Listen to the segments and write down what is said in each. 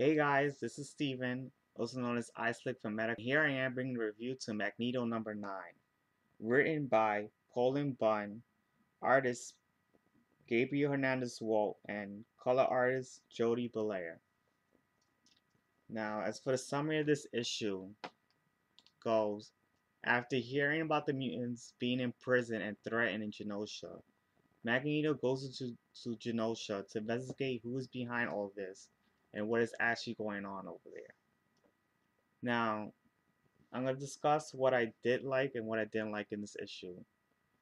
Hey guys, this is Steven, also known as iSlick from Meta. Here I am bringing a review to Magneto number 9, written by Cullen Bunn, artist Gabriel Hernandez Walt, and color artist Jordie Bellaire. Now, as for the summary of this issue goes, after hearing about the mutants being in prison and threatened in Genosha, Magneto goes into to Genosha to investigate who is behind all this and what is actually going on over there. Now, I'm going to discuss what I did like and what I didn't like in this issue.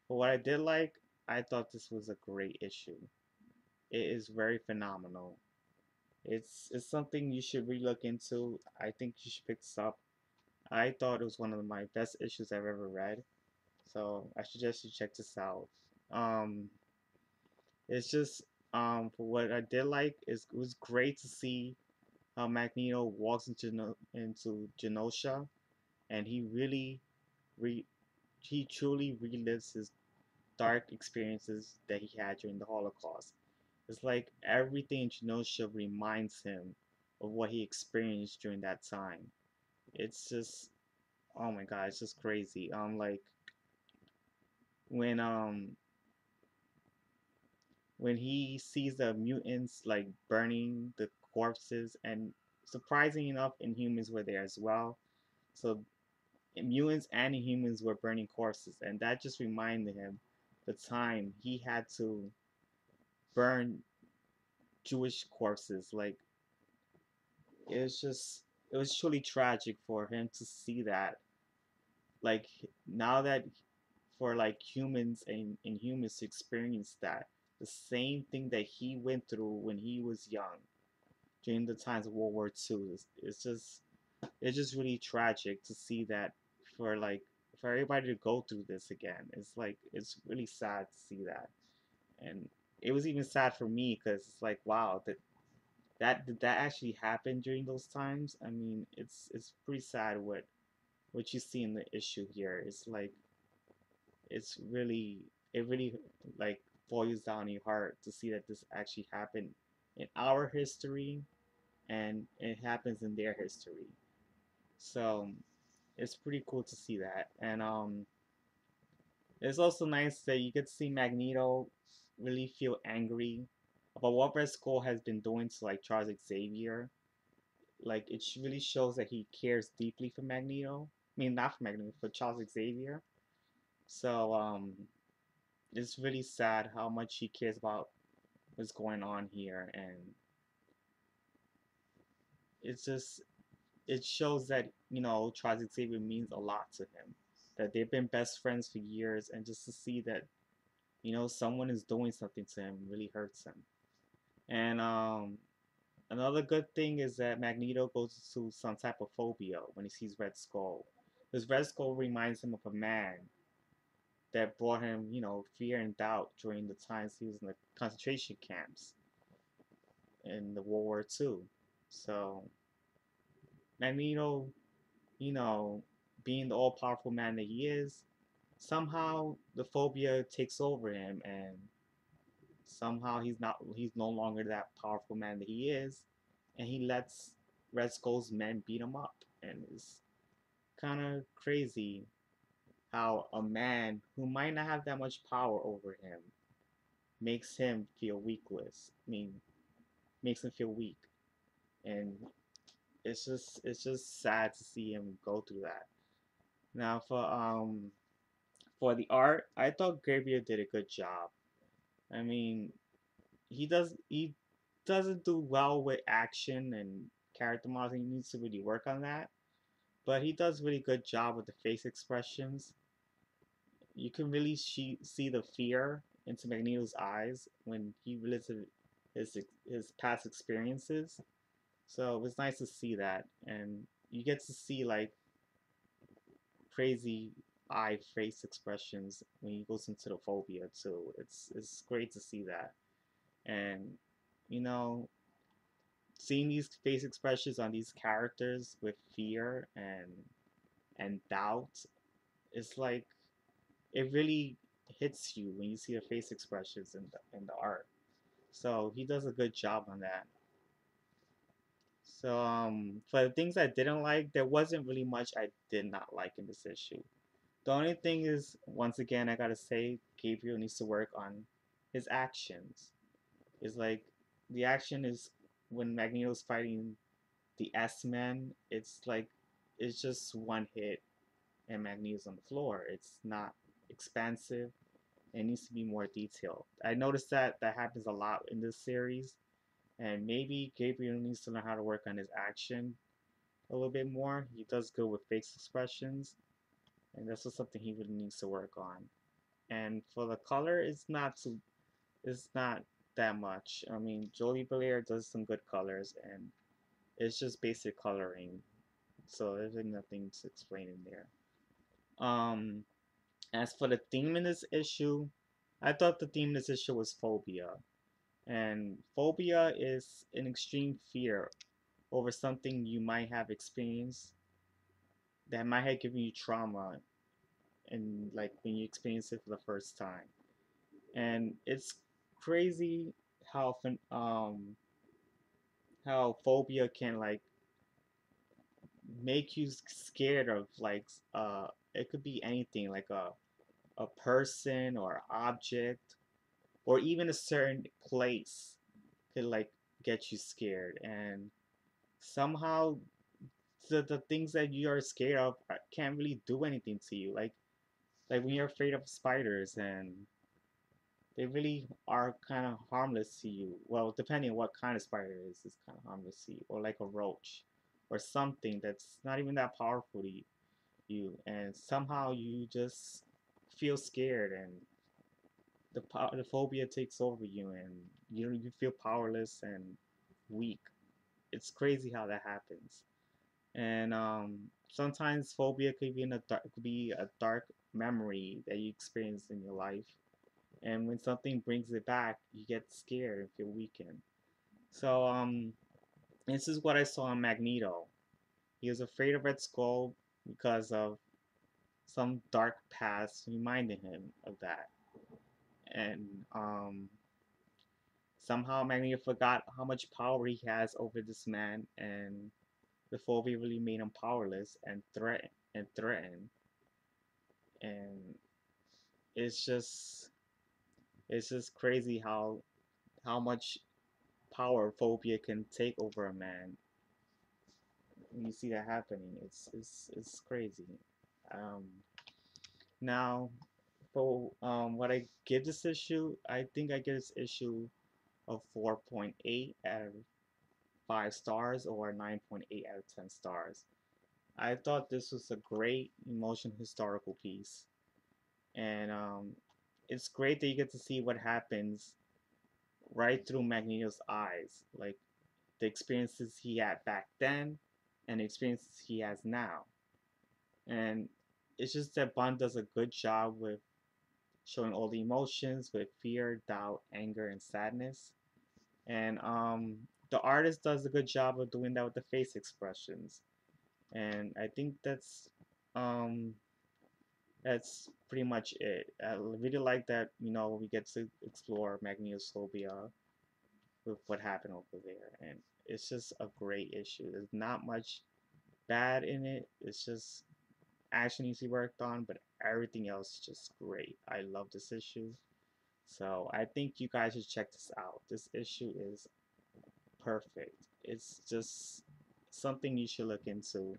But what I did like, I thought this was a great issue. It is very phenomenal. It's, it's something you should really look into. I think you should pick this up. I thought it was one of my best issues I've ever read. So I suggest you check this out. Um, it's just um, for what I did like is it was great to see how Magneto walks into into Genosha, and he really, re, he truly relives his dark experiences that he had during the Holocaust. It's like everything in Genosha reminds him of what he experienced during that time. It's just, oh my god, it's just crazy. Um, like when um when he sees the mutants like burning the corpses and surprising enough inhumans were there as well. So mutants and inhumans were burning corpses and that just reminded him the time he had to burn Jewish corpses like it was just it was truly tragic for him to see that. Like now that for like humans and inhumans to experience that the same thing that he went through when he was young during the times of World War II. It's, it's just it's just really tragic to see that for like for everybody to go through this again. It's like it's really sad to see that, and it was even sad for me because it's like wow that that did that actually happen during those times. I mean it's it's pretty sad what what you see in the issue here. It's like it's really it really like boils down your heart to see that this actually happened in our history and it happens in their history. So it's pretty cool to see that. And um it's also nice that you get to see Magneto really feel angry about what Red Skull has been doing to like Charles Xavier. Like it really shows that he cares deeply for Magneto. I mean not for Magneto, for Charles Xavier. So um it's really sad how much he cares about what's going on here and it's just it shows that you know Charles Xavier means a lot to him that they've been best friends for years and just to see that you know someone is doing something to him really hurts him. And um another good thing is that Magneto goes to some type of phobia when he sees Red Skull. Because Red Skull reminds him of a man that brought him, you know, fear and doubt during the times he was in the concentration camps in the World War II. So, Magneto, you know, being the all-powerful man that he is, somehow the phobia takes over him and somehow he's not he's no longer that powerful man that he is and he lets Red Skull's men beat him up and it's kind of crazy how a man who might not have that much power over him makes him feel weakless. I mean, makes him feel weak, and it's just it's just sad to see him go through that. Now for um for the art, I thought Gabriel did a good job. I mean, he does he doesn't do well with action and character modeling. He needs to really work on that. But he does really good job with the face expressions. You can really see, see the fear into Magneto's eyes when he relates his his past experiences. So it was nice to see that, and you get to see like crazy eye face expressions when he goes into the phobia too. It's it's great to see that, and you know seeing these face expressions on these characters with fear and and doubt it's like it really hits you when you see the face expressions in the in the art so he does a good job on that So um, for the things I didn't like, there wasn't really much I did not like in this issue. The only thing is, once again, I gotta say, Gabriel needs to work on his actions. It's like the action is when Magneto's fighting the S-Men. It's like it's just one hit and Magneto's on the floor. It's not expansive. It needs to be more detailed. I noticed that that happens a lot in this series and maybe Gabriel needs to learn how to work on his action a little bit more. He does good with face expressions, and this is something he really needs to work on. And for the color, it's not too, it's not that much. I mean, Jordie Bellaire does some good colors, and it's just basic coloring, so there's nothing to explain in there. Um, as for the theme in this issue, I thought the theme in this issue was phobia. And phobia is an extreme fear over something you might have experienced that might have given you trauma and like when you experience it for the first time. And it's crazy how um how phobia can like make you scared of like uh it could be anything like a a person or object or even a certain place could like get you scared and somehow the, the things that you are scared of uh, can't really do anything to you like like when you're afraid of spiders and they really are kind of harmless to you. Well depending on what kind of spider it is it's kind of harmless to you or like a roach or something that's not even that powerful to you, and somehow you just feel scared and the the phobia takes over you and you you feel powerless and weak. It's crazy how that happens. And um, sometimes phobia could be in a dark, could be a dark memory that you experienced in your life. And when something brings it back, you get scared and feel weakened. So um, this is what I saw in Magneto. He was afraid of Red Skull because of some dark past reminding him of that and um, somehow Magneto forgot how much power he has over this man, and the phobia really made him powerless and threaten and threatened. And it's just it's just crazy how how much power phobia can take over a man. You see that happening, it's it's it's crazy. Um, now for um, what I give this issue, I think I give this issue a 4.8 out of 5 stars or 9.8 out of 10 stars. I thought this was a great emotional historical piece. And um, it's great that you get to see what happens right through Magneto's eyes. Like the experiences he had back then and the experiences he has now. And it's just that Bunn does a good job with showing all the emotions with fear, doubt, anger, and sadness. And um, the artist does a good job of doing that with the face expressions. And I think that's um, that's pretty much it. I really like that, you know, we get to explore Magneto's phobia with what happened over there. And it's just a great issue. There's not much bad in it. It's just action to worked on, but everything else is just great. I love this issue. So I think you guys should check this out. This issue is perfect. It's just something you should look into.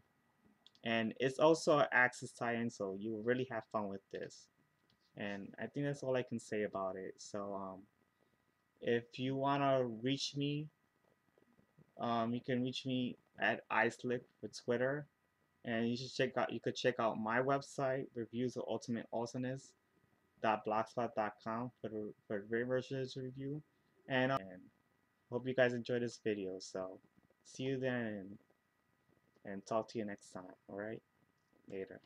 And it's also an Axis tie-in, so you will really have fun with this. And I think that's all I can say about it. So um, if you want to reach me, um, you can reach me at iSlick for Twitter and you should check out you could check out my website reviews of ultimate awesomeness blogspot.com for the for the version review and, um, and hope you guys enjoyed this video so see you then and talk to you next time. All right? Later